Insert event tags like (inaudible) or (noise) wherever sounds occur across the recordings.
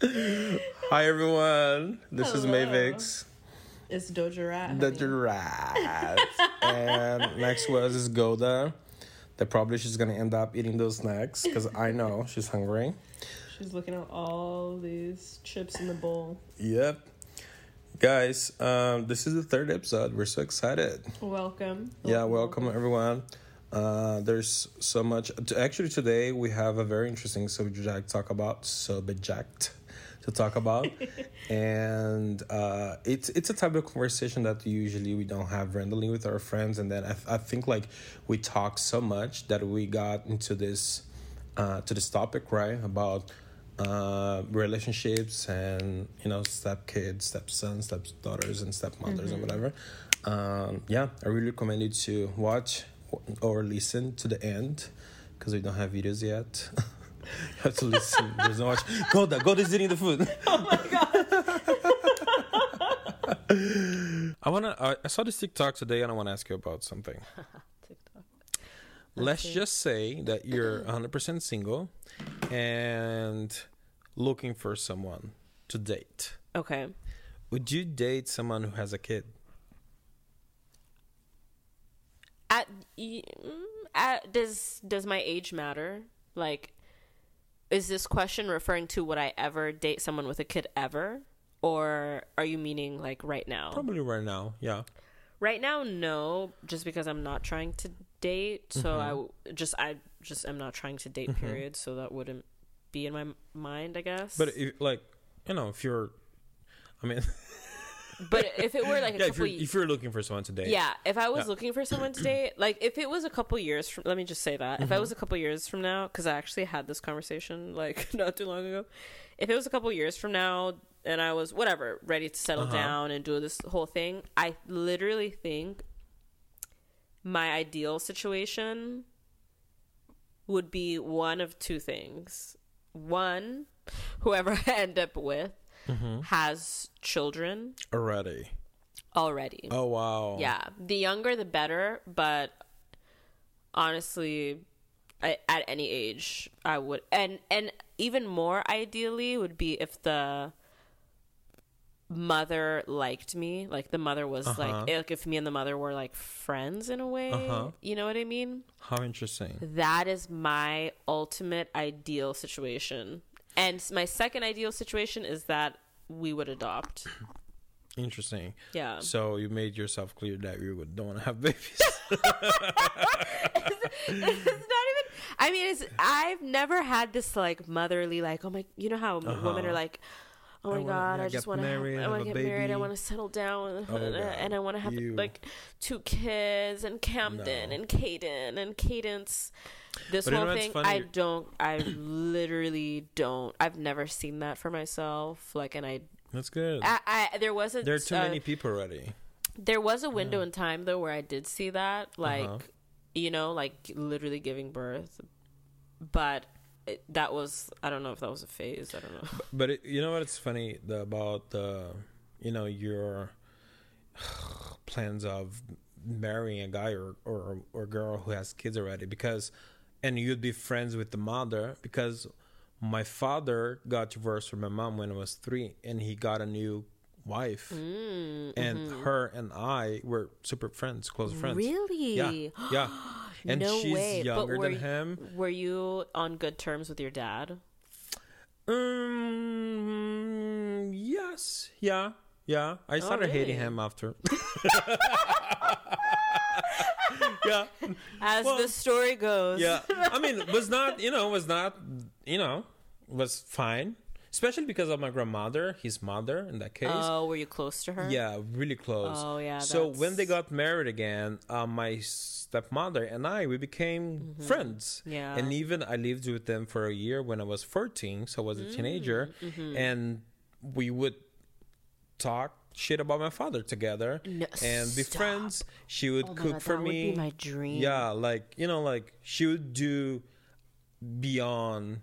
Hi everyone. This is Hello. Mavix, It's Doja Rat. the honey. giraffe, and next us is Golda. That probably she's gonna end up eating those snacks because I know she's hungry. She's looking at all these chips in the bowl. Yep. Guys, um, this is the third episode. We're so excited. Welcome. Yeah, welcome everyone. Uh, there's so much. Actually, today we have a very interesting subject to talk about. Subject to talk about, (laughs) and uh, it's it's a type of conversation that usually we don't have randomly with our friends. And then I, I think like we talk so much that we got into this uh, to this topic right about uh, relationships and you know stepkids, stepsons, stepdaughters, and stepmothers and whatever. Um, yeah, I really recommend you to watch or listen to the end because we don't have videos yet. (laughs) you have to listen. There's no watch. Golda, Golda's eating the food. Oh my god. (laughs) I wanna. I I saw this TikTok today, and I want to ask you about something. (laughs) TikTok. Let's Okay. just say that you're 100% single and looking for someone to date. Okay. Would you date someone who has a kid? At, mm, at does does my age matter? Like, is this question referring to would I ever date someone with a kid ever, or are you meaning like right now? Probably right now. Yeah. Right now, no, just because I'm not trying to date. So Mm-hmm. I w- just I just am not trying to date. Period. So that wouldn't be in my mind, I guess. But if, like, you know, if you're, I mean, (laughs) but if it were like a yeah, if couple, you're, if you're looking for someone today, yeah, if I was Yeah. looking for someone to date, like if it was a couple years from, let me just say that if I Mm-hmm. was a couple years from now, because I actually had this conversation like (laughs) not too long ago. If it was a couple years from now and I was whatever ready to settle Uh-huh. down and do this whole thing, I literally think my ideal situation would be one of two things. One, whoever (laughs) I end up with Mm-hmm. has children Already. already. Oh, wow. Yeah, the younger the better, but honestly, I, at any age, I would, and and even more ideally would be if the mother liked me, like the mother was Uh-huh. like, like if me and the mother were like friends in a way. Uh-huh. You know what I mean? How interesting. That is my ultimate ideal situation. And my second ideal situation is that we would adopt. (clears throat) Interesting. Yeah. So you made yourself clear that you would- don't want to have babies. (laughs) it's not even i mean it's i've never had this like motherly like oh my you know how women are like oh Uh-huh. I my wanna, god i just want to i want to get married i want to settle down Oh, (laughs) and i want to have You. like two kids and camden No. and Caden and cadence this But whole thing i don't i literally don't i've never seen that for myself like and i That's good. i, I there was a there are too uh, many people already. there was a window in time though where I did see that, like Uh-huh. you know, like literally giving birth, but it, that was I don't know if that was a phase. I don't know. But it, you know what? It's funny the, about the, you know, your (sighs) plans of marrying a guy or, or or girl who has kids already because, and you'd be friends with the mother because my father got divorced from my mom when I was three, and he got a new wife, Mm, and mm-hmm. her and I were super friends, close friends. Really? Yeah, yeah. (gasps) And no she's way. younger but were, than him. Were you on good terms with your dad? Um. Yes. Yeah. Yeah. I started hating really? him after. (laughs) (laughs) yeah. As Well, the story goes. Yeah. I mean, it was not. You know, it was not. You know, was fine. Especially because of my grandmother, his mother, in that case. Oh, were you close to her? Yeah, really close. Oh, yeah, So when they got married again, uh, my stepmother and I we became friends. Mm-hmm. Yeah. And even I lived with them for a year when I was fourteen, so I was a Mm, teenager, mm-hmm. and we would talk shit about my father together No, and be stop. friends. She would Oh cook God, for that me. Would be my dream. Yeah, like you know, like she would do beyond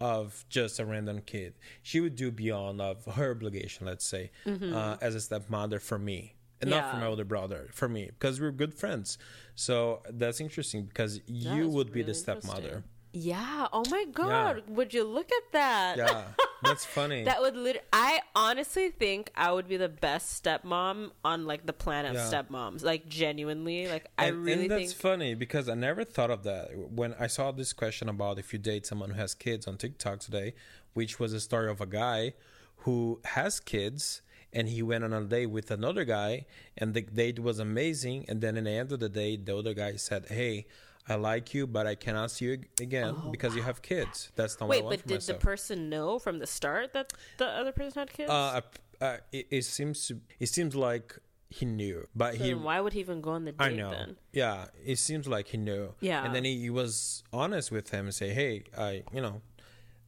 of just a random kid. She would do beyond of her obligation, let's say, uh, as a stepmother for me, and not for Mm-hmm. My older brother, for me, because we're good friends. So that's interesting because you is would be the stepmother. Yeah. Oh my god. Would you look at that? Yeah, that's funny. (laughs) That would lit. I honestly think I would be the best stepmom on like the planet of stepmoms. Like genuinely, like I and, really and that's think. funny because I never thought of that when I saw this question about if you date someone who has kids on TikTok today, which was a story of a guy who has kids and he went on a date with another guy and the date was amazing and then in the end of the day the other guy said, "Hey, I like you, but I cannot see you ag- again because you have kids. That's not what I Oh, Wait, want but did myself." the person know from the start that the other person had kids? uh, uh, it, it seems it seems like he knew, but he then why would he even go on the date I know. then? Yeah, it seems like he knew. Yeah. and then he, he was honest with him and say, "Hey, I, you know,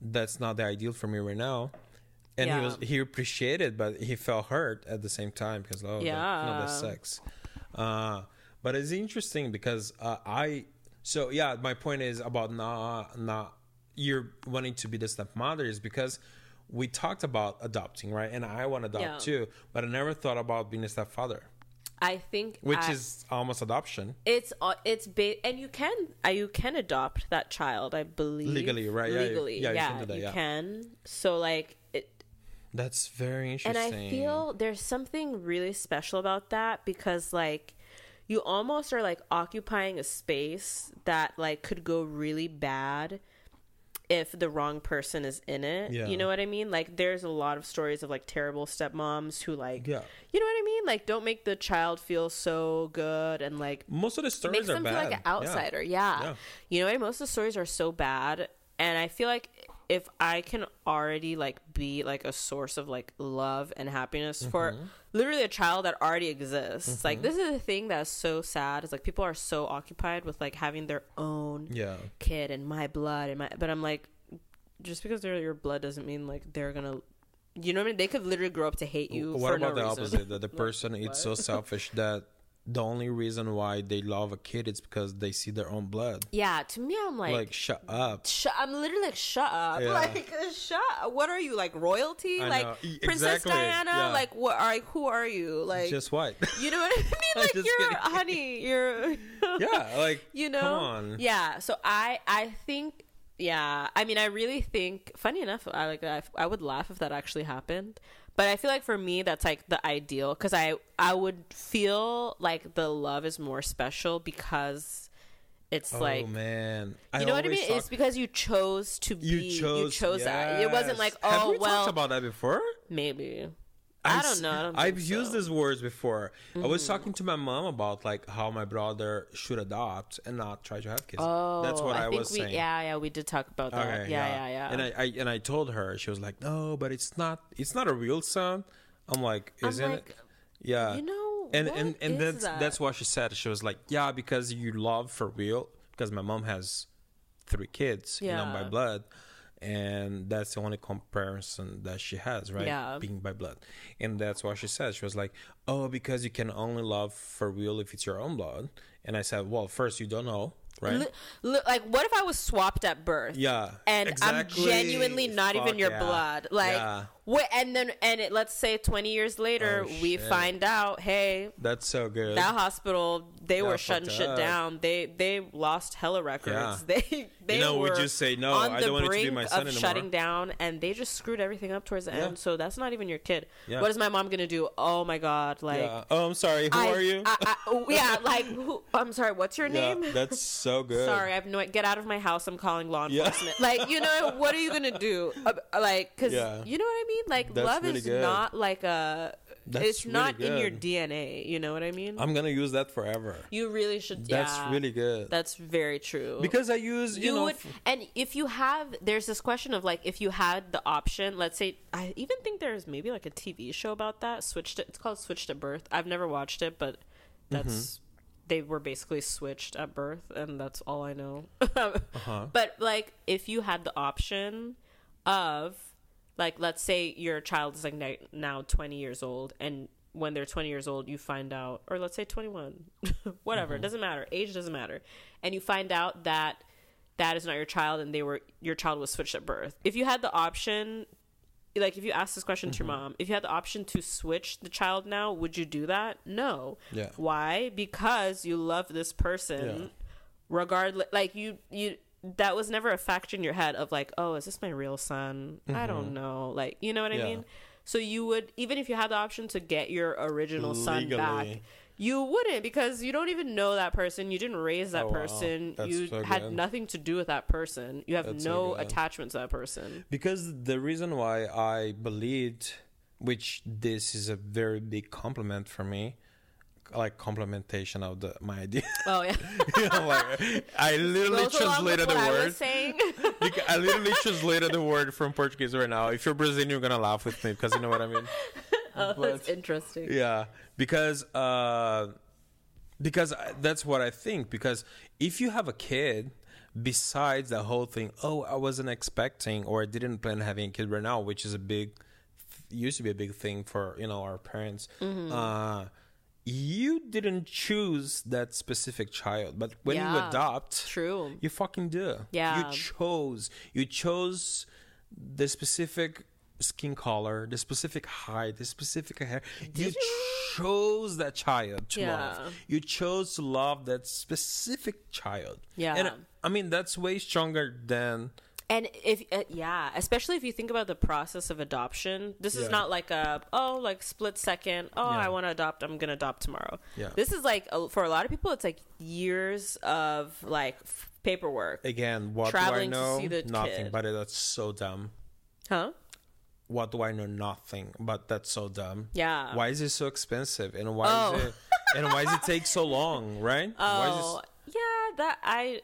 that's not the ideal for me right now." And Yeah. he was he appreciated, but he felt hurt at the same time because oh, yeah, that, you know, that's Yeah. sex. Uh, but it's interesting because uh, I so yeah, my point is about not not you're wanting to be the stepmother is because we talked about adopting, right? And I want to adopt Yeah. too, but I never thought about being a stepfather, I think which I- is almost adoption. it's uh, it's ba- and you can uh, you can adopt that child, I believe Legally, right, yeah, you- Legally, yeah, yeah, you can that, you yeah. can. So like it, That's very interesting. and. I feel there's something really special about that because like you almost are like occupying a space that like could go really bad if the wrong person is in it. Yeah. You know what I mean? Like there's a lot of stories of like terrible stepmoms who like Yeah. you know what I mean? Like don't make the child feel so good and like most of the stories makes are them bad. feel like an outsider. Yeah. Yeah. You know what? I mean? Most of the stories are so bad, and I feel like if I can already like be like a source of like love and happiness for Mm-hmm. literally a child that already exists, like this is the thing that's so sad. Is like people are so occupied with like having their own Yeah. kid and my blood and my, but I'm like, just because they're your blood doesn't mean like they're gonna. You know what I mean? They could literally grow up to hate you. what for about no the reason. opposite? That the (laughs) person is so selfish that the only reason why they love a kid is because they see their own blood. Yeah, to me, I'm Like, like shut up. Shut, I'm literally like, shut up. Yeah. (laughs) Like, shut. What are you like, royalty? I like, know. Princess exactly. Diana? Yeah. Like, what are who are you? Like, Just what? (laughs) you know what I mean? (laughs) Like, you're kidding. honey. You're, yeah, like you know. come on. Yeah. So I, I think, yeah. I mean, I really think. Funny enough, I like. I, I would laugh if that actually happened. But I feel like for me, that's like the ideal because I, I would feel like the love is more special because it's Oh like man, you know what I mean? talk- It's because you chose to be. you chose. that. It wasn't like, yes. Have oh we well, talked about that before? maybe. I don't know. I don't I've think used. Mm-hmm. these words before. I was talking to my mom about like how my brother should adopt and not try to have kids. Oh, That's what I, think was we, saying. Yeah, yeah, we did talk about that. Okay, yeah, yeah, yeah. And I, I and I told her she was like, "No, but it's not. It's not a real son." I'm like, I'm "Isn't like, it?" Yeah. you know, and what and and that's that? that's what she said. She was like, "Yeah, because you love for real." Because my mom has three kids, you know, by blood, and that's the only comparison that she has, right? Yeah. Being by blood, and that's what she said. She was like, "Oh, because you can only love for real if it's your own blood." And I said, "Well, first you don't know, right?" Li- li- like, what if I was swapped at birth? Yeah, and exactly. I'm genuinely not even your yeah. blood. Like, Yeah. What? And then, and it, let's say 20 years later, Oh, we find out, hey, That's so good. that hospital they were shutting shit down. They they lost hella records. Yeah. They they You know, were we just say, "No, on I the don't want it to be brink my son of anymore." shutting down, and they just screwed everything up towards the Yeah. end. So that's not even your kid. Yeah. What is my mom gonna do? Oh my god, like. yeah. Oh, I'm sorry. Who I- are you? I, I, oh, yeah, like who, I'm sorry. What's your yeah, name? that's so (laughs) good. Sorry, I have no. Get out of my house. I'm calling law Yeah. enforcement. Like, you know, what are you gonna do? Uh, like, cause Yeah. you know what I mean. Like, That's love really is good. not like a. That's it's really not in your good. DNA. You know what I mean? I'm gonna use that forever. you really should. That's yeah, really good. That's very true. because I use you, you know would, f- and if you have, there's this question of like, if you had the option, let's say, I even think there's maybe like a TV show about that. Switched. It's called Switched at Birth. I've never watched it, but that's Mm-hmm. they were basically switched at birth, and that's all I know. (laughs) Uh-huh. But like, if you had the option of, like, let's say your child is like now 20 years old, and when they're 20 years old, you find out, or let's say 21, (laughs) whatever, Mm-hmm. it doesn't matter, age doesn't matter, and you find out that that is not your child, and they were your child was switched at birth. If you had the option. Like if you ask this question to your Mm-hmm. mom, if you had the option to switch the child now, would you do that? No. Yeah. Why? Because you love this person Yeah. regardless like you you that was never a factor in your head of like, oh, is this my real son? I don't know. Like, you know what I Mm-hmm. Mean? So you would even if you had the option to get your original son back, you wouldn't because you don't even know that person. You didn't raise that Oh, person. That's you so had good. nothing to do with that person. You have That's no good. attachment to that person. Because the reason why I believed, which this is a very big compliment for me, like complementation of the my idea. Oh yeah. (laughs) You know, like, I literally Goes along with translated the I word. Because (laughs) I literally translated the word from Portuguese right now. If you're Brazilian, you're gonna laugh with me because you know what I mean. (laughs) oh, that's interesting. Yeah, because uh, because I, that's what I think. Because if you have a kid, besides the whole thing, oh, I wasn't expecting or I didn't plan having a kid right now, which is a big used to be a big thing for you know our parents. Mm-hmm. Uh, you didn't choose that specific child, but when you adopt, True. you fucking do. Yeah. You chose. You chose the specific skin color, the specific height, the specific hair. you, chose that child to Yeah. love. You chose to love that specific child. Yeah. And I mean that's way stronger than And if uh, yeah, especially if you think about the process of adoption, this is not like a oh like split second. Oh, Yeah. I want to adopt. I'm gonna adopt tomorrow. Yeah. This is like a, for a lot of people, it's like years of like f- paperwork. again, what Traveling do to I know? see the Nothing. kid. But that's so dumb. Huh? What do I know? Nothing. But that's so dumb. Yeah. Why is it so expensive? And why Oh. is it and why does it take so long, right? (laughs) Why is Oh, yeah. That I.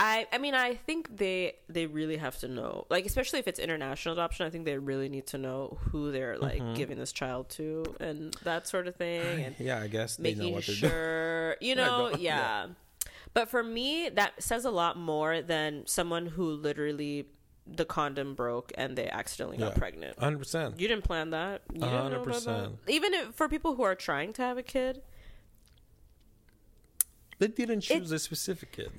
I, I mean I think they they really have to know like especially if it's international adoption I think they really need to know who they're like Mm-hmm. giving this child to and that sort of thing (sighs) and Yeah, I guess they know making what they're doing. sure you (laughs) know go- yeah. but for me that says a lot more than someone who literally the condom broke and they accidentally got pregnant hundred percent. you didn't plan that you didn't know about that 100%. even if, for people who are trying to have a kid They didn't choose a specific kid.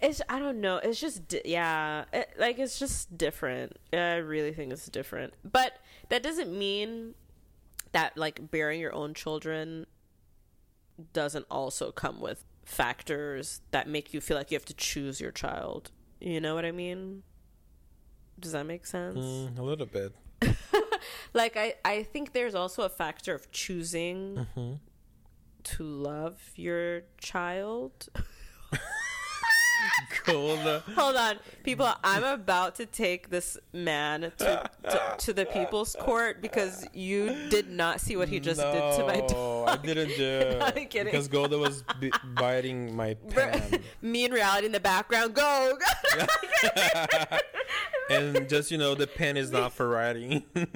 It's i don't know. It's just di- yeah. It, like it's just different. I really think it's different. But that doesn't mean that like bearing your own children doesn't also come with factors that make you feel like you have to choose your child. You know what i mean? Does that make sense? Mm, a little bit. (laughs) like i i think there's also a factor of choosing to love your child (laughs) (laughs) Hold on, people. I'm about to take this man to, to to the people's court because you did not see what he just did to my No, dog. I didn't do. (laughs) I'm kidding. Because Golda was b- biting my pen, (laughs) Me in reality in the background. Go. go. and just you know, the pen is not for writing. oh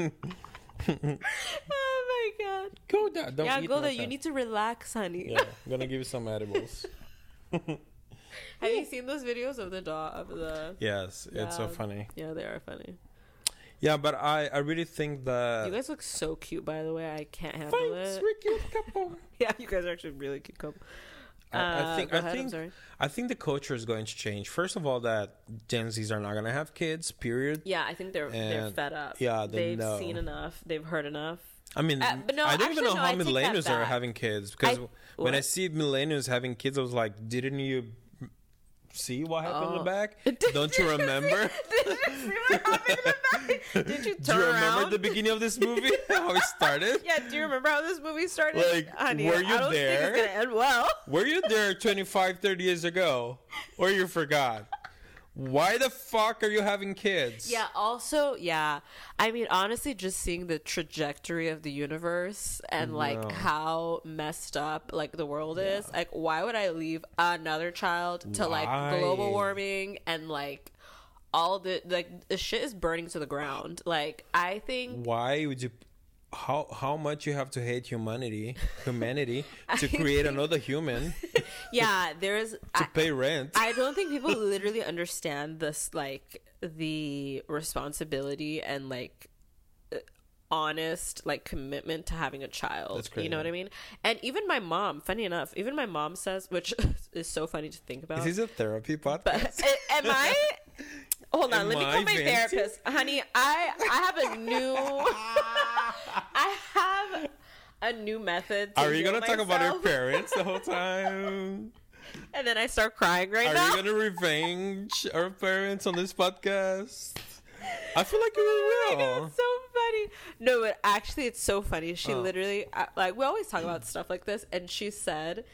my god. Golda, don't Yeah, eat go my. You need to relax, honey. Yeah, I'm gonna give you some edibles. (laughs) Have you seen those videos of the dog of the? Yes, it's so funny. Yeah, they are funny. Yeah, but I, I really think that. You guys look so cute, by the way. I can't handle Thanks, it. we're cute couple. Yeah, you guys are actually really cute couple. I, I Uh, think I ahead, think. I think the culture is going to change. First of all, that Gen Zs are not gonna have kids. Period. Yeah, I think they're they're fed up. yeah, they they've know. seen enough. They've heard enough. I mean, Uh, but no, I don't even know no, how I take that millennials are having kids because I- when I see millennials having kids, I was like, didn't you see what happened in Oh. the back? Don't you remember? Did you see what happened in the oh. back? (laughs) (laughs) (laughs) Did you Do you remember around? the beginning of this movie? how it started? yeah, do you remember how this movie started? Like, Honey, were I you don't there? think it's gonna end well. Were you there 25, 30 years ago? Or you forgot? Why the fuck are you having kids? Yeah, also, yeah. I mean, honestly, just seeing the trajectory of the universe and like how messed up like the world is. Like, why would I leave another child to like global warming and like all the like the shit is burning to the ground. Like, I think Why would you? How how much you have to hate humanity, (laughs) humanity to create another human (laughs) yeah, there's (laughs) to I, pay rent? I don't think people literally understand this like the responsibility and like uh, honest like commitment to having a child. That's You know what I mean? And even my mom, funny enough, even my mom says, which is so funny to think about. Is this a therapy podcast? But am I? Hold on, let me call my therapist, honey. I I have a new (laughs) I have a new method. To Are you gonna talk about your parents the whole (laughs) time? and then I start crying right Are now. Are you gonna revenge our parents on this podcast? I feel like you (laughs) Oh will. God, it's so funny. No, but actually, it's so funny. She Oh. literally, like, we always talk about stuff like this, and she said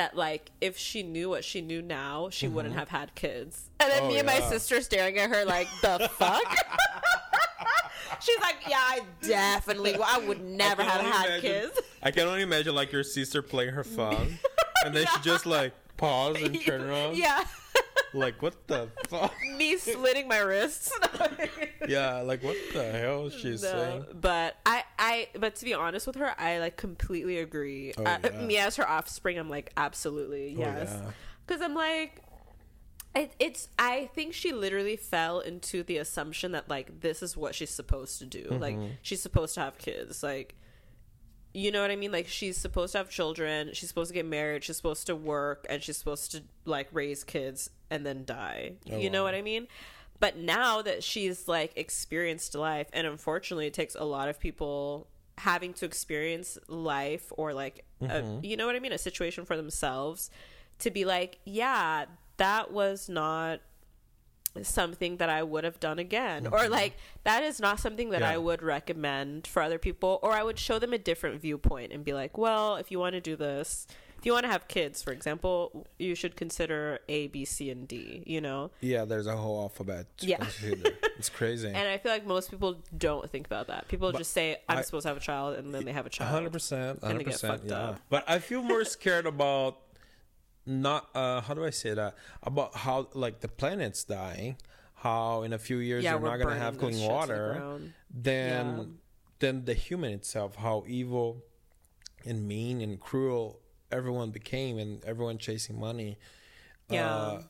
that, like, if she knew what she knew now, she wouldn't have had kids. And then Mm-hmm. Oh, me and my sister staring at her like, the fuck? (laughs) She's like, yeah, I definitely, I would never I have had imagine- kids. I can only imagine like your sister playing her phone, (laughs) and then she just like pause and turn (laughs) around. Yeah. Like what the fuck? (laughs) me slitting my wrists. (laughs) Yeah, like what the hell is she saying? but I, I, but to be honest with her, I like completely agree. Oh, uh, yeah. Me as her offspring, I'm like absolutely Oh, yes, yeah. because I'm like, it, it's. I think she literally fell into the assumption that like this is what she's supposed to do. Like Mm-hmm. she's supposed to have kids. Like you know what I mean? Like she's supposed to have children, she's supposed to get married, she's supposed to work, and she's supposed to like raise kids and then die. Oh, you know wow. what I mean? But now that she's like experienced life, and unfortunately, it takes a lot of people having to experience life or like, a, mm-hmm. you know what I mean? A situation for themselves to be like, yeah, that was not something that I would have done again. Or like that is not something that Yeah. I would recommend for other people or I would show them a different viewpoint and be like, "Well, if you want to do this, if you want to have kids, for example, you should consider A, B, C, and D, you know?" Yeah, there's a whole alphabet. Yeah. it's crazy. (laughs) And I feel like most people don't think about that. People just say, "I'm I- supposed to have a child," and then they have a child. hundred percent, And hundred they get percent. fucked Yeah, up. but I feel more scared about not. uh How do I say that? About how like the planet's dying. How in a few years Yeah, you're we're not gonna have clean to the water. Then, Yeah. then the human itself, how evil and mean and cruel everyone became, and everyone chasing money. Yeah. Uh,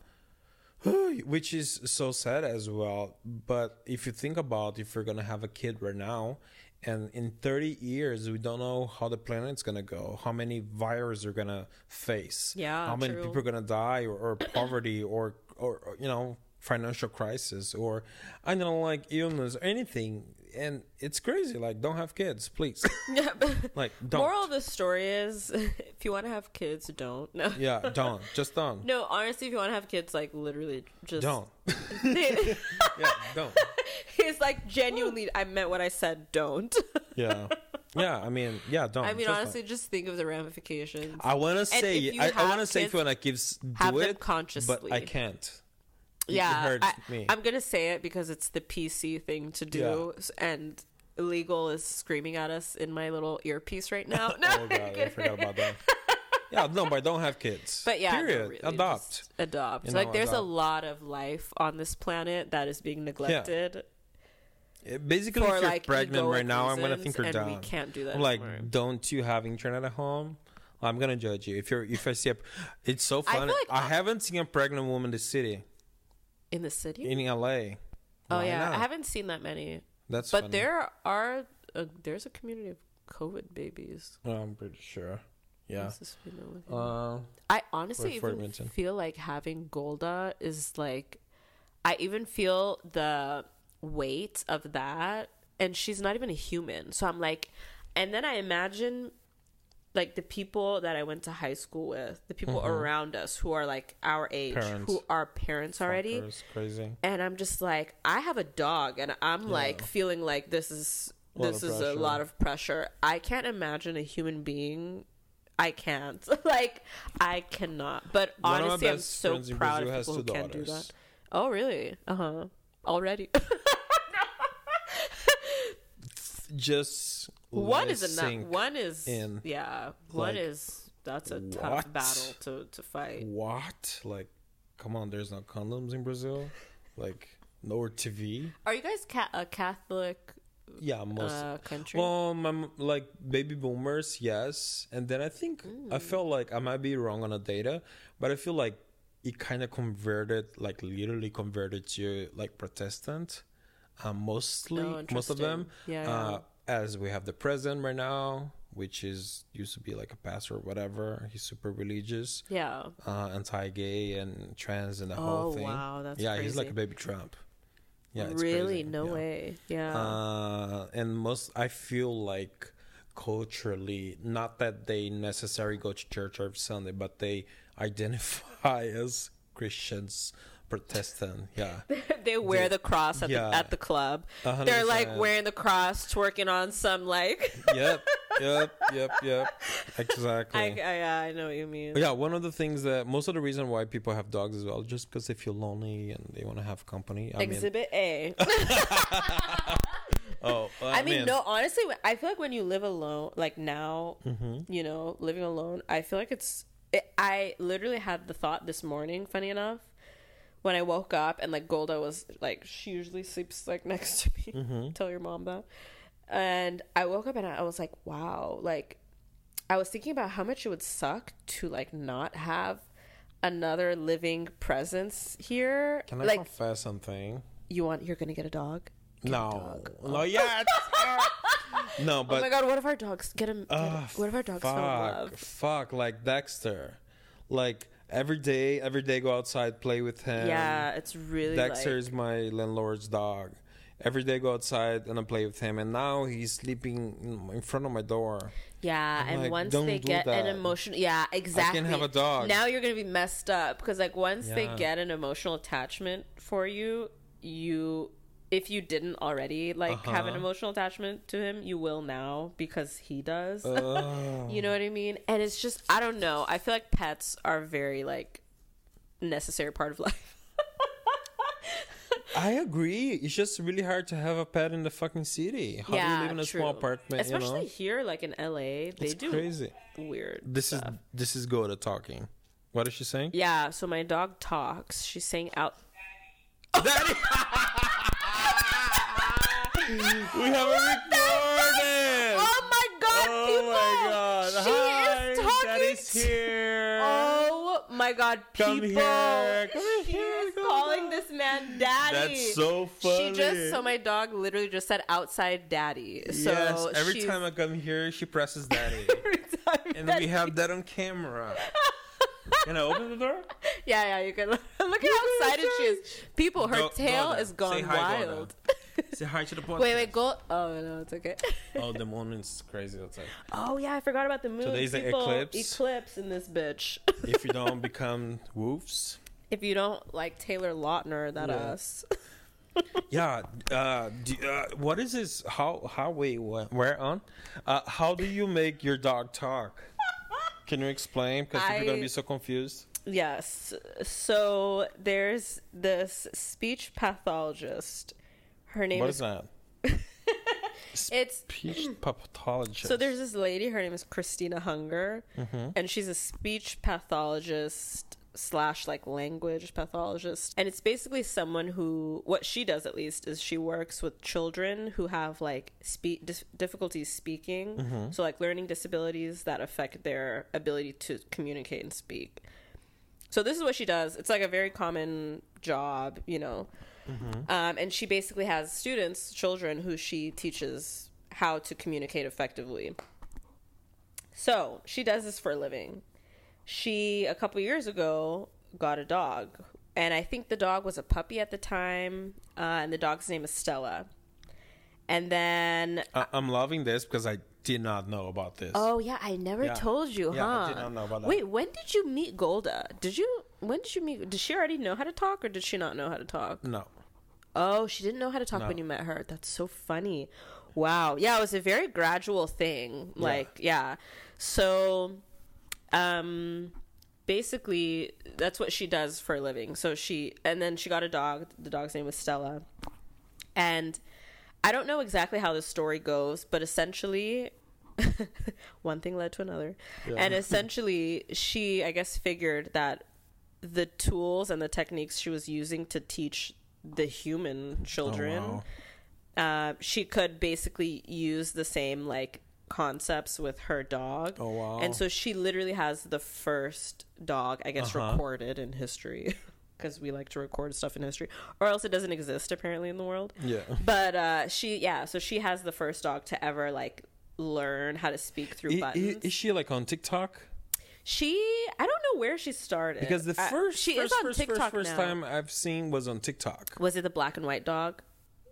(sighs) which is so sad as well. But if you think about if you're gonna have a kid right now, and in 30 years we don't know how the planet's gonna go, how many viruses are gonna face, Yeah, how many true. people are gonna die, or, or (coughs) poverty, or, or you know financial crisis, or I don't know like illness, or anything. And it's crazy. Like, don't have kids, please. (laughs) Yeah, like, don't. moral of the story is (laughs) if you want to have kids, don't. No. yeah, (laughs) don't. Just don't. No, honestly, if you want to have kids, like literally just Don't. Yeah, don't. It's like genuinely, I meant what I said. Don't. Yeah. Yeah, I mean, yeah, don't. I mean, Just don't. honestly, just think of the ramifications. I want to say I, I want to say if you want to kids do have them it, but. I can't. Yeah, I. I'm gonna say it because it's the PC thing to do, and illegal is screaming at us in my little earpiece right (laughs) now. Oh, no, oh god, I forgot about that. (laughs) Yeah, no, but I don't have kids. But yeah, no, period. really, Adopt. adopt. You like, know, there's a lot of life on this planet that is being neglected. It- Basically, For, if you're like, pregnant right now, I'm gonna think you're done. we can't do that I'm like, anymore. don't you have internet at home? I'm gonna judge you if you're if I see a. It's so I funny. like I, I- haven't seen a pregnant woman in the city In the city? in LA. oh Why yeah, not? I haven't seen that many. That's But funny. there are a, there's a community of COVID babies. I'm pretty sure. Yeah. This is, you know, looking- Uh, I honestly even feel like having Golda is like, I even feel the weight of that, and she's not even a human. So I'm like, and then I imagine like the people that I went to high school with, the people around us who are like our age, Mm-hmm. Parents. who are parents already. fuckers, crazy. And I'm just like, I have a dog, and I'm like feeling like this is A this is a lot of pressure. I can't imagine a human being. I can't. (laughs) like, I cannot. But One honestly, I'm so proud of people who can do that. Oh, really? Uh huh. Already. (laughs) Just one is enough. One is in. yeah. One Like, is that's a tough battle to to fight. What? Like, come on, there's no condoms in Brazil? Like, no TV? Are you guys ca- a Catholic Yeah, most. uh, country? well, my, like baby boomers, yes. And then I think, I Mm. felt like I might be wrong on the data, but I feel like it kind of converted, like literally converted to like Protestant, uh, mostly, Oh, most of them. interesting. Yeah, Uh, yeah. As we have the president right now, which is used to be like a pastor or whatever. He's super religious yeah. uh, anti-gay and trans and the Oh whole thing. wow, that's yeah, crazy. he's like a baby Trump. Yeah, it's really? crazy. No Yeah. way. Yeah. Uh, and most, I feel like culturally, not that they necessarily go to church every Sunday, but they (laughs) identify as Christians, Protestant. Yeah. (laughs) they wear the cross at, Yeah. the, at the club. Hundred They're like wearing the cross, twerking on some like. yep. Yep. Yep. Yep. Exactly. (laughs) I, I, I know what you mean. yeah, one of the things that most of the reason why people have dogs as well, just because they feel lonely and they want to have company. I mean, Exhibit A. (laughs) oh, I mean, no, honestly, I feel like when you live alone, like now, Mm-hmm. you know, living alone, I feel like it's. It, I literally had the thought this morning, funny enough, when I woke up and like Golda was like, she usually sleeps like (laughs) next to me. Mm-hmm. Tell your mom that. And I woke up and I was like, wow, like, I was thinking about how much it would suck to like not have another living presence here. Can I like, confess something? you want, you're gonna get a dog? No, no, yet. (laughs) no, but oh my god, what if our dogs get him? Ah, what if our dogs fuck, in love? Fuck, like Dexter. Like every day, every day go outside, play with him. yeah, it's really Dexter like, is my landlord's dog. Every day go outside and I play with him, and now he's sleeping in- front of my door. yeah, I'm and like, once they get an that. emotional, yeah, exactly. I can have a dog. Now you're gonna be messed up because like once they get an emotional attachment for you, you if you didn't already like have an Uh-huh. emotional attachment to him, you will now because he does. (laughs) Oh. you know what I mean? And it's just I don't know. I feel like pets are very like necessary part of (laughs) life. I agree. It's just really hard to have a pet in the fucking city. How do you live in a small apartment? Especially you know, here, like in LA, they it's do crazy. weird. This is this is Golda talking. What is she saying? Yeah, so my dog talks. She's saying out. Daddy. (laughs) we have a recording. Oh my god, Oh people! my god! She Hi, is talking. Daddy's here. Oh my god, people! Come here. Come she here, is come calling on. this man daddy. That's so funny. She just so my dog literally just said outside daddy. So yes, every time I come here, she presses daddy, (laughs) every time and that we have that on camera. (laughs) Can I open the door? Yeah, yeah, you can (laughs) look at how excited she is. People, her Go- tail Golda. is gone hi, Golda. (laughs) Say hi to the podcast. wait, wait, go. Oh no, it's okay. Oh, the (laughs) moon is crazy outside. oh yeah, I forgot about the moon. Today's People, eclipse. Eclipse in this bitch. If you don't (laughs) become wolves, if you don't like Taylor Lautner, that Yeah. us. yeah. Uh, do, uh, what is this? How? How? Wait. Where on? Uh, how do you make your dog talk? Can you explain? Because people are gonna be so confused. Yes. So there's this speech pathologist. Her name What is is that? (laughs) it's Speech (clears throat) pathologist. so there's this lady, her name is Christina Hunger, Mm-hmm. and she's a speech pathologist slash like language pathologist. And it's basically someone who what she does at least is she works with children who have like speak dis- difficulties speaking. Mm-hmm. So like learning disabilities that affect their ability to communicate and speak. So this is what she does. It's like a very common job, you know. Um, and she basically has students, children, who she teaches how to communicate effectively. So she does this for a living. She a couple years ago got a dog, and I think the dog was a puppy at the time, uh, and the dog's name is Stella. And then, I- I'm loving this because I did not know about this. oh yeah, I never Yeah. told you, Yeah, I huh? did not know about that. Wait, when did you meet Golda? Did you? When did you meet? Did she already know how to talk, or did she not know how to talk? No. Oh, she didn't know how to talk No. when you met her. That's so funny. Wow. Yeah, it was a very gradual thing. Like, yeah. So, um, basically, that's what she does for a living. So she, and then she got a dog. The dog's name was Stella. And I don't know exactly how the story goes, but essentially, (laughs) one thing led to another. And (laughs) essentially, she, I guess, figured that the tools and the techniques she was using to teach the human children, Oh, uh, she could basically use the same like concepts with her dog. Oh, wow. And so she literally has the first dog, I guess, Uh-huh. recorded in history. (laughs) Because we like to record stuff in history, or else it doesn't exist apparently in the world. Yeah. But uh, she, yeah, so she has the first dog to ever like learn how to speak through i- buttons. is she like on TikTok? She, I don't know where she started Because the I- first, she first, is on first, TikTok first, first now. time I've seen was on TikTok. Was it the black and white dog?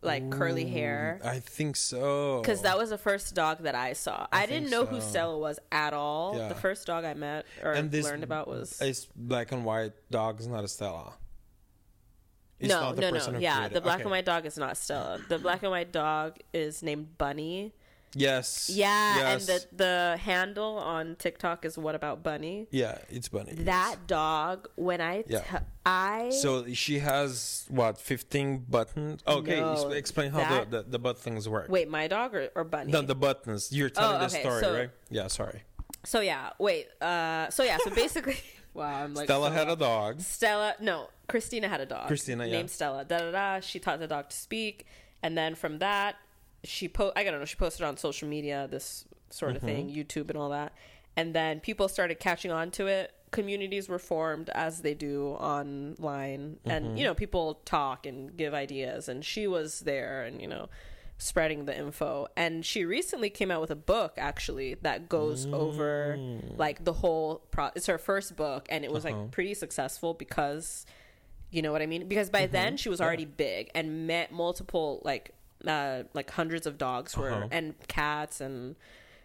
like curly hair. I think so. Because that was the first dog that I saw. I, didn't think know who. Stella was at all. Yeah. The first dog I met or and this learned about was it's black and white dog is not a Stella. It's no, not the no, no. Yeah, the black okay. and white dog is not Stella. The black and white dog is named Bunny. Yes. Yeah, Yes. and the the handle on TikTok is what about Bunny? yeah, it's bunny. That dog, when I Yeah. I So she has what fifteen buttons? Okay, No, explain how that- the, the the buttons work. wait, my dog or, or Bunny? The, the buttons. You're telling Oh, the story, so- right? Yeah. Sorry. So yeah, wait. Uh, so yeah, so basically, (laughs) wow, I'm like Stella so had a dog. Stella, no, Christina had a dog. Christina, yeah. named Stella. Da da da. She taught the dog to speak, and then from that, she po. I don't know. She posted on social media this sort of thing, Mm-hmm. YouTube and all that, and then people started catching on to it. Communities were formed as they do online, Mm-hmm. and you know people talk and give ideas, and she was there, and you know. Spreading the info, and she recently came out with a book actually that goes over Mm. like the whole pro. It's her first book, and it was Uh-huh. like pretty successful because you know what I mean? Because by then she was already big and met multiple like uh like hundreds of dogs were Uh-huh. and cats and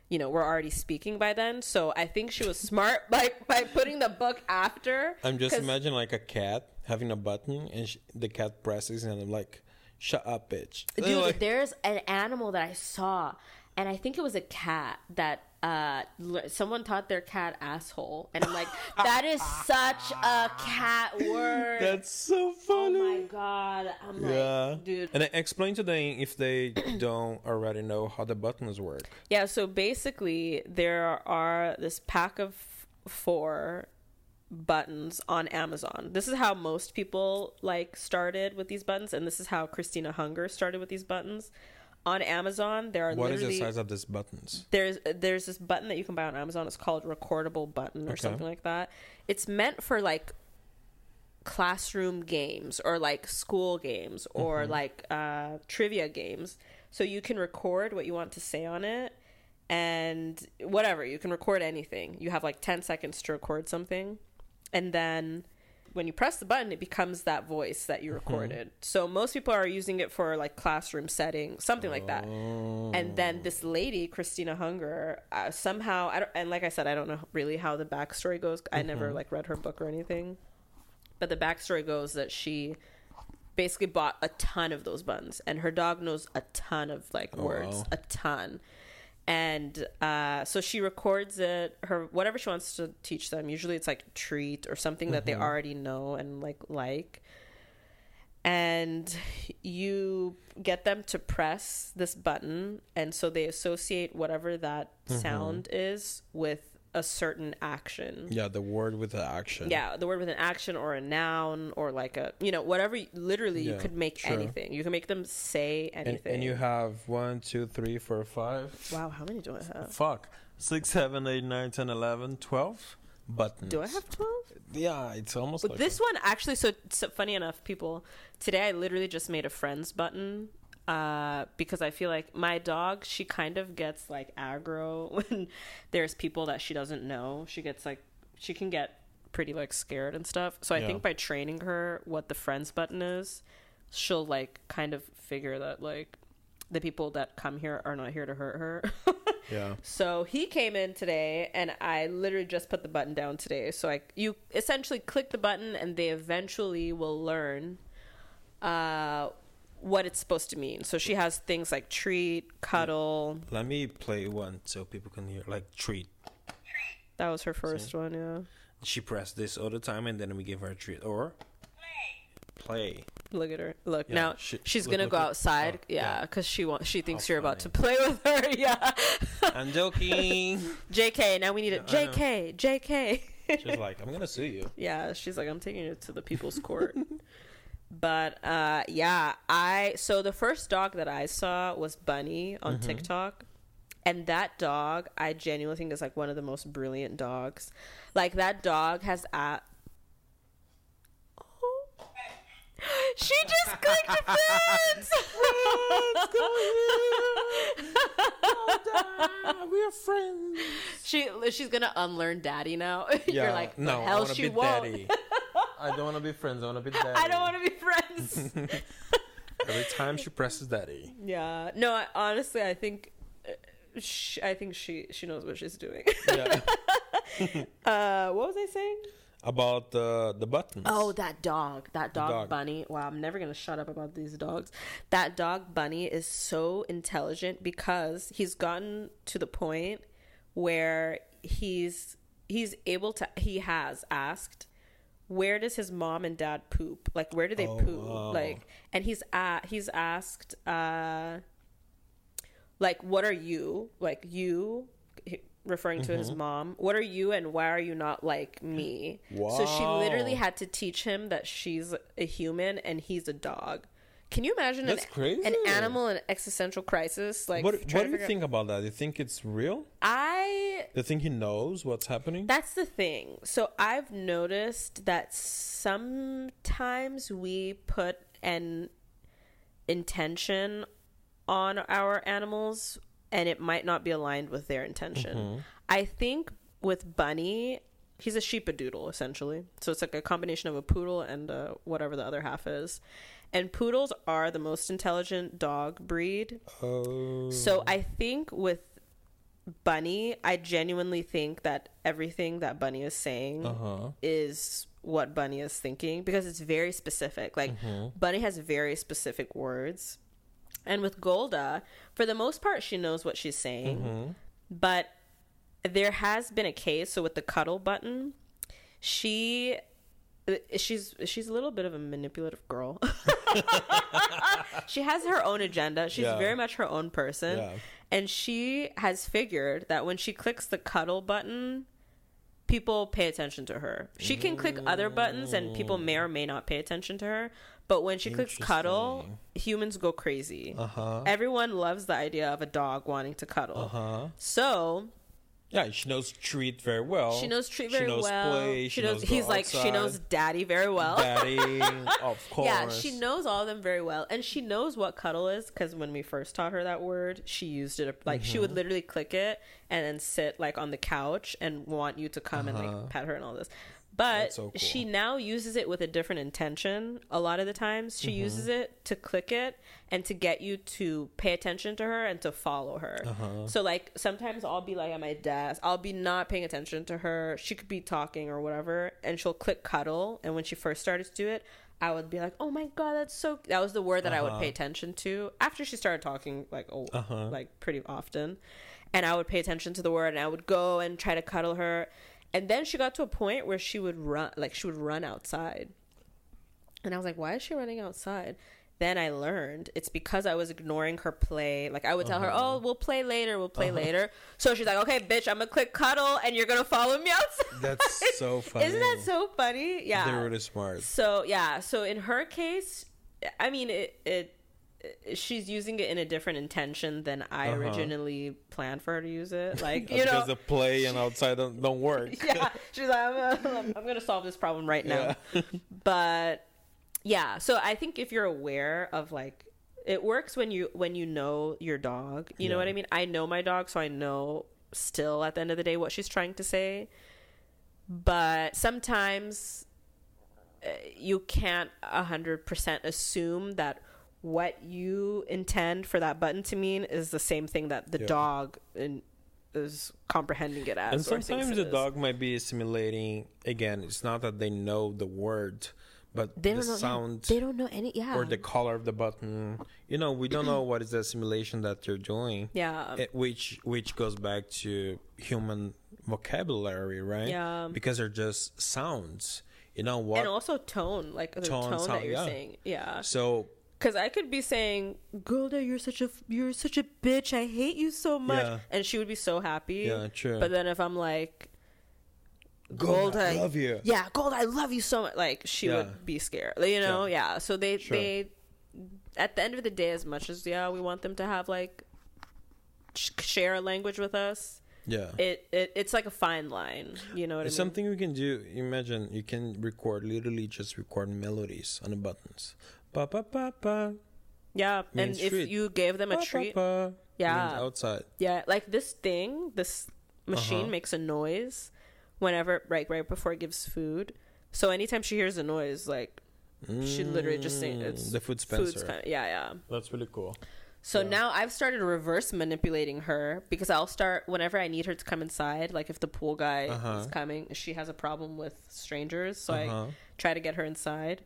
you know were already speaking by then. So I think she was smart (laughs) by by putting the book after. I'm just imagining like a cat having a button and sh- the cat presses and I'm like, "Shut up, bitch." Dude, like, there's an animal that I saw, and I think it was a cat that uh someone taught their cat asshole, and I'm like, that is such a cat word. that's so funny. oh my god, I'm like, yeah, dude. And then explain to them if they don't already know how the buttons work. Yeah, so basically there are this pack of four buttons on Amazon. This is how most people like started with these buttons and this is how Christina Hunger started with these buttons. On Amazon, there are What is the size of these buttons? there's there's this button that you can buy on Amazon. It's called recordable button or Okay. something like that. It's meant for like classroom games or like school games or Mm-hmm. like uh, trivia games. So you can record what you want to say on it and whatever. You can record anything. You have like 10 seconds to record something. And then when you press the button, it becomes that voice that Mm-hmm. you recorded. So most people are using it for like classroom setting, something like that. And then this lady, Christina Hunger, uh, somehow, I don't, and like I said, I don't know really how the backstory goes. I never like read her book or anything, but the backstory goes that she basically bought a ton of those buttons, and her dog knows a ton of like words, wow. a ton. And uh, so she records it, her whatever she wants to teach them. Usually, it's like treat or something that they already know and like like. And you get them to press this button and so they associate whatever that sound is with a certain action Yeah, the word with the action. yeah the word with an action or a noun or like a you know whatever literally you could make sure. anything you can make them say And, anything and you have one, two, three, four, five. wow how many do i have Fuck. Six, seven, eight, nine, ten, eleven, twelve buttons. do i have 12 Yeah, it's almost But like this one actually, so, so funny enough, people. Today I literally just made a friends button uh, because I feel like my dog, she kind of gets like aggro (laughs) when there's people that she doesn't know. She gets like she can get pretty like scared and stuff. So I Yeah. think by training her what the friends button is, she'll like kind of figure that like the people that come here are not here to hurt her. (laughs) Yeah. So he came in today, and I literally just put the button down today. So I, you essentially click the button, and they eventually will learn uh, what it's supposed to mean. So she has things like treat, cuddle. Let me play one so people can hear. Like treat. That was her first one. Yeah. She pressed this all the time, and then we give her a treat or play. Look at her. Look Yeah, now. she- she's look, gonna look, go look. outside. Oh, yeah, yeah. because she wants. She thinks How you're about to play with her. (laughs) Yeah. I'm joking. (laughs) Jk. Now we need a Yeah, Jk. Jk. She's like, I'm gonna sue you. (laughs) Yeah, she's like, I'm taking it to the people's court. But uh yeah, I so the first dog that I saw was Bunny on TikTok. And that dog, I genuinely think is like one of the most brilliant dogs. Like that dog has a (laughs) She just clicked the fence. (laughs) we are friends. she she's gonna unlearn daddy now. (laughs) Yeah, You're like, no, the I hell she be won't. Daddy. I don't want to be friends. I want to be (laughs) daddy. I don't want to be friends. (laughs) Every time she presses that E. Yeah. No, I, honestly, I think. uh, She, I think she she knows what she's doing. Yeah. (laughs) uh, what was I saying? About the the buttons. Oh, that dog. That dog, dog. bunny. Wow, I'm never going to shut up about these dogs. That dog bunny is so intelligent because he's gotten to the point where he's he's able to he has asked where does his mom and dad poop? Like where do they Oh, poop? wow. Like and he's at he's asked uh like what are you? Like you referring to Mm-hmm. his mom. What are you and why are you not like me? So she literally had to teach him that she's a human and he's a dog. Can you imagine That's an, crazy. an animal in existential crisis? Like what what do you think about that? Do you think it's real? I Do you think he knows what's happening? that's the thing. So I've noticed that sometimes we put an intention on our animals and it might not be aligned with their intention. I think with Bunny, he's a sheepadoodle essentially. So it's like a combination of a poodle and uh, whatever the other half is. And poodles are the most intelligent dog breed. Oh. So I think with Bunny, I genuinely think that everything that Bunny is saying Uh-huh. is what Bunny is thinking because it's very specific. Like Bunny has very specific words. And with Golda, for the most part she knows what she's saying. But there has been a case so with the cuddle button, she she's she's a little bit of a manipulative girl. (laughs) she has her own agenda. She's Yeah. very much her own person. Yeah. And she has figured that when she clicks the cuddle button, people pay attention to her. She can click other buttons and people may or may not pay attention to her. But when she clicks cuddle, humans go crazy. Uh-huh. Everyone loves the idea of a dog wanting to cuddle. Uh-huh. So Yeah, she knows treat very well. she knows treat very She knows well. play, she knows go he's like she knows daddy very well. daddy, (laughs) of course. Yeah, she knows all of them very well, and she knows what cuddle is because when we first taught her that word, she used it like she would Mm-hmm. literally click it and then sit like on the couch and want you to come and Uh-huh. like pet her and all this. But so cool. she now uses it with a different intention. A lot of the times, she Mm-hmm. uses it to click it and to get you to pay attention to her and to follow her. Uh-huh. So like sometimes I'll be like at my desk, I'll be not paying attention to her. She could be talking or whatever, and she'll click cuddle. And when she first started to do it, I would be like, "Oh my god, that's so." That was the word that I would pay attention to after she started talking, like oh, like pretty often. And I would pay attention to the word, and I would go and try to cuddle her. And then she got to a point where she would run, like she would run outside. And I was like, why is she running outside? Then I learned it's because I was ignoring her play. Like I would tell her, uh-huh. "Oh, we'll play later. We'll play uh-huh. later." So she's like, "Okay, bitch, I'm gonna click cuddle, and you're gonna follow me outside." That's (laughs) so funny. Isn't that so funny? Yeah. They're really smart. So yeah, so in her case, I mean, it, it she's using it in a different intention than I Uh-huh. originally planned for her to use it. Like you know, the play and outside don't, don't work. (laughs) yeah, she's like, I'm gonna, I'm gonna solve this problem right now. (laughs) but yeah, so I think if you're aware of like, it works when you when you know your dog. You know what I mean? I know my dog, so I know still at the end of the day what she's trying to say. But sometimes uh, you can't a hundred percent assume that what you intend for that button to mean is the same thing that the Yeah. dog in, is comprehending it as. And sometimes the is. dog might be assimilating. Again, it's not that they know the word, but they the don't know sound They don't know any. Yeah. or the color of the button. You know, we don't know what is the assimilation that they're doing. yeah. It- which which goes back to human vocabulary, right? Yeah. Because they're just sounds. You know what? and also tone, like the Tone, tone, sound, that you're yeah. saying. Yeah. so Because I could be saying, "Golda, you're such a you're such a bitch. I hate you so much," Yeah. and she would be so happy. Yeah, true. But then if I'm like, Gold, Golda, I love you. yeah, Golda, I love you so much. Like she Yeah. would be scared. You know, yeah. So they Sure. they at the end of the day, as much as yeah, we want them to have like sh- share a language with us. Yeah. It, it it's like a fine line. You know what It's I mean? something we can do. Imagine you can record literally just record melodies on the buttons. Ba ba ba ba. Yeah, Main and if you gave them a ba, ba, treat, ba, Yeah. means outside. Yeah, like this thing, this machine Uh-huh. makes a noise whenever right right before it gives food. So anytime she hears a noise, like She literally just saying Mm, it's the food food Spencer. spen- yeah, yeah. That's really cool. So now I've started reverse manipulating her because I'll start whenever I need her to come inside. Like if the pool guy Uh-huh. is coming, she has a problem with strangers, so Uh-huh. I try to get her inside.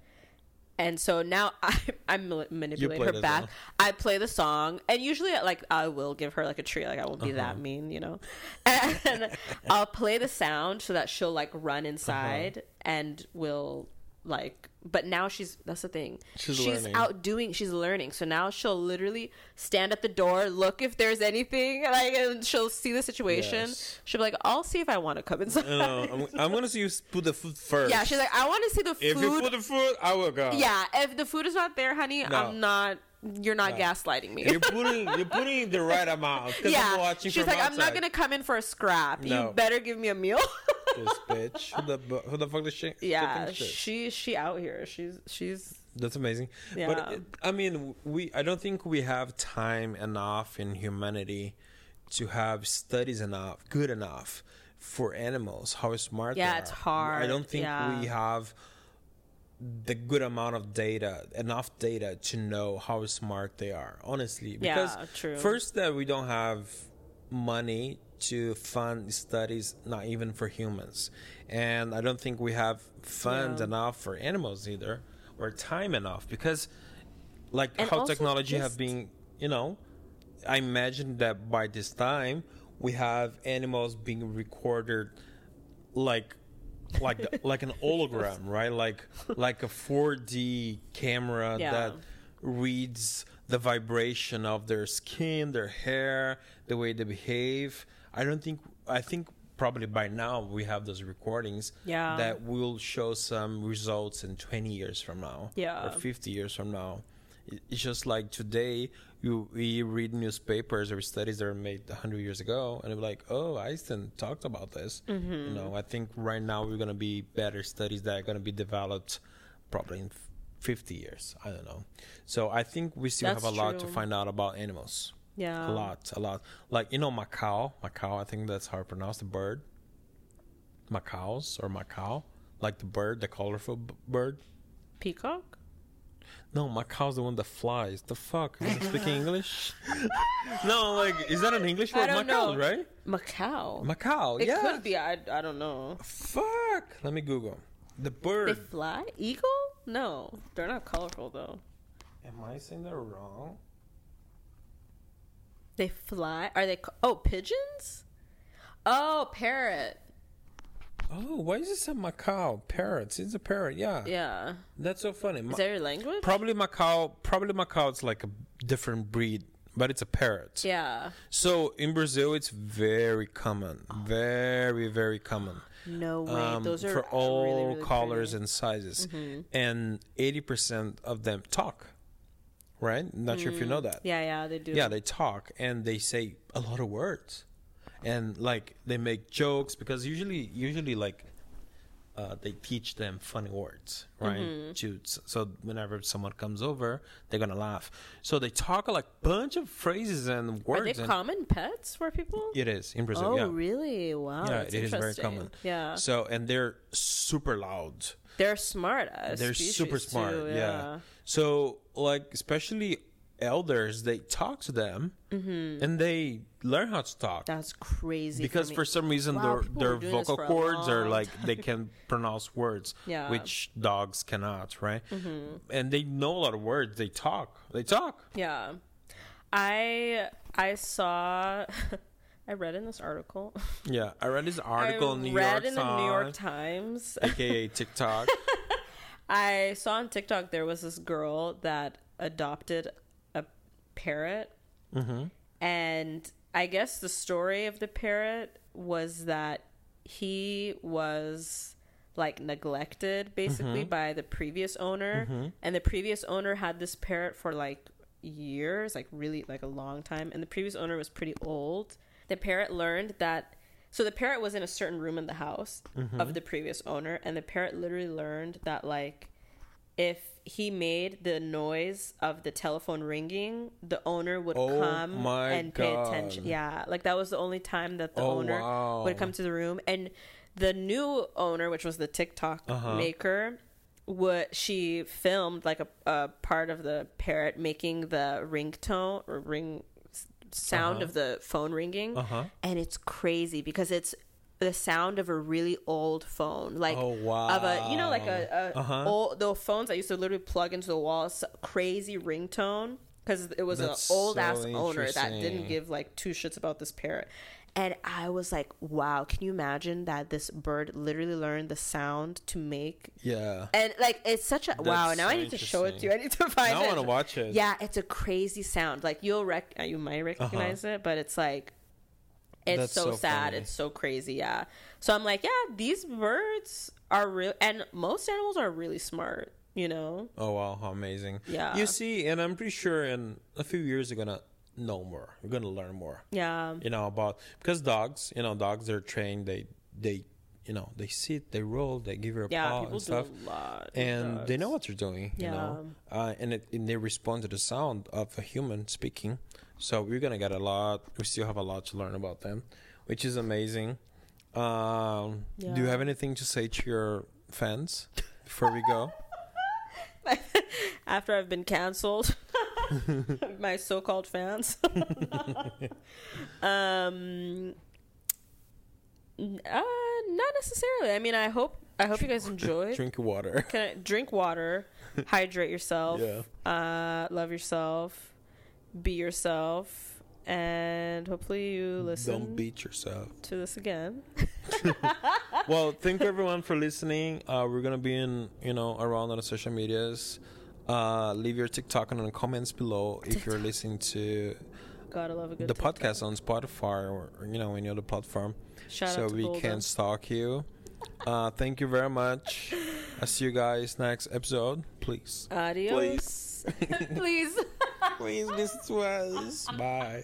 And so now (laughs) I I ma- manipulate her back. well. I play the song, and usually like I will give her like a treat. Like I won't be Uh-huh. that mean, you know. (laughs) And I'll play the sound so that she'll like run Uh-huh. inside and will like. But now she's that's the thing. She's she's learning. doing. She's learning. So now she'll literally stand at the door, look if there's anything, like, and she'll see the situation. Yes. She'll be like, "I'll see if I want to come inside." No, I'm, I'm gonna see you put the food first. Yeah, she's like, "I want to see the food." if you put the food, I will go. yeah, if the food is not there, honey, No. I'm not. You're not No. gaslighting me. You're putting you're (laughs) putting the right amount. yeah, I'm watching she's like, "I'm not gonna come in for a scrap. You better give me a meal." (laughs) This bitch. Who the who the fuck is she? yeah, she she out here. She's she's That's amazing. Yeah. But it, I mean, we I don't think we have time enough in humanity to have studies enough, good enough for animals. How smart? Yeah, they it's hard, I don't think yeah. we have the good amount of data, enough data to know how smart they are. Honestly, because Yeah, true. first that we don't have money to fund studies, not even for humans, and I don't think we have funds Yeah. enough for animals either, or time enough because, like And how technology have been, you know, I imagine that by this time we have animals being recorded like like the, (laughs) like an hologram right like like a 4d camera Yeah. that reads the vibration of their skin their hair the way they behave i don't think i think probably by now we have those recordings Yeah. that will show some results in 20 years from now Yeah. or 50 years from now it's just like today you we read newspapers or studies that are made 100 years ago and we're like oh einstein talked about this Mm-hmm. you know i think right now we're going to be better studies that are going to be developed probably in 50 years i don't know so i think we still have a That's lot to find out about animals yeah. a lot a lot like you know macau macau i think that's how I pronounce the bird macaws or macau like the bird the colorful b- bird Peacock. no, Macau's the one that flies. The fuck? Am I speaking English? (laughs) no, like, is that an English word? Macau, know. right? Macau. Macau, It yeah. could be. I, I don't know. Fuck. Let me Google. The bird. They bird. fly? Eagle? No, they're not colorful though. Am I saying that wrong? They fly? Are they? Oh, pigeons? Oh, parrot. Oh, why is this a Macau? Parrots. It's a parrot, yeah. Yeah. That's so funny. Ma- Is that your language? probably Macau, probably Macau, it's like a different breed, but it's a parrot. yeah. So in Brazil, it's very common. Very, very common. No way. um, Those are for all really, really colors pretty. and sizes, Mm-hmm. and eighty percent of them talk. Right? Not sure if you know that. Yeah, yeah, they do. Yeah, they talk and they say a lot of words, and like they make jokes because usually, usually like. Uh, they teach them funny words, right? Mm-hmm. To, so whenever someone comes over, they're gonna laugh. So they talk a like bunch of phrases and words. Are they common pets for people? it is in Brazil. oh, yeah, really? Wow. yeah, it is very common. Yeah. So and they're super loud. They're smart as They're super smart. too, yeah. So like especially elders, they talk to them and they learn how to talk That's crazy. because me. for some reason Wow, their their were doing this vocal cords are like they can (laughs) pronounce words, Yeah. which dogs cannot, right? Mm-hmm. And they know a lot of words. They talk. They talk. Yeah. I I saw (laughs) I read in this article. Yeah, I read this (laughs) article I in New read York in the New York Times. aka TikTok. I saw on TikTok there was this girl that adopted a parrot. Mm-hmm. And I guess the story of the parrot was that he was like neglected basically Mm-hmm. by the previous owner. And the previous owner had this parrot for like years, like really like a long time. And the previous owner was pretty old. The parrot learned that. So the parrot was in a certain room in the house Mm-hmm. of the previous owner. And the parrot literally learned that like if he made the noise of the telephone ringing, the owner would Oh come and pay attention. Yeah, like that was the only time that the Oh, owner wow. would come to the room. And the new owner, which was the TikTok Uh-huh. maker, what she filmed like a, a part of the parrot making the ringtone or ring sound Uh-huh. of the phone ringing, Uh-huh. and it's crazy because it's the sound of a really old phone, like Oh, of a you know like a, a Uh-huh. old the phones I used to literally plug into the wall, crazy ringtone because it was That's an old ass owner that didn't give like two shits about this parrot. And I was like, wow, can you imagine that this bird literally learned the sound to make Yeah. and like it's such a wow. That's Now I need to show it to you. I need to find Now I it. wanna watch it. Yeah, it's a crazy sound. Like you'll rec, uh, you might recognize it, but it's like it's Uh-huh. That's so, so sad. It's so crazy. Yeah. So I'm like, yeah, these birds are real, and most animals are really smart. You know. Oh wow, how amazing! Yeah. you see, and I'm pretty sure in a few years gonna know more. You're gonna learn more. Yeah. You know about because dogs, you know, dogs they're trained. They they you know they sit, they roll, they give you a Yeah. paw and stuff, do a lot. with and they know what they're doing. You know, uh, and it, and they respond to the sound of a human speaking. So we're gonna get a lot. We still have a lot to learn about them, which is amazing. Um, Do you have anything to say to your fans before we go? (laughs) After I've been canceled, (laughs) my so-called fans. (laughs) um, uh, not necessarily. I mean, I hope I hope you guys enjoyed. Drink water. (laughs) Can I drink water, hydrate yourself, Yeah. uh, love yourself, be yourself, and hopefully you listen Don't beat yourself. to this again. well, thank you everyone for listening. Uh, we're gonna be in, you know, around on the social medias. Uh, leave your TikTok in the comments below if you're listening to Gotta love a good the TikTok. podcast on Spotify or you know any other platform, Shout so out to we can stalk you. Uh, thank you very much. (laughs) I'll see you guys next episode. Please, Adios. Please. (laughs) please listen to us. Bye.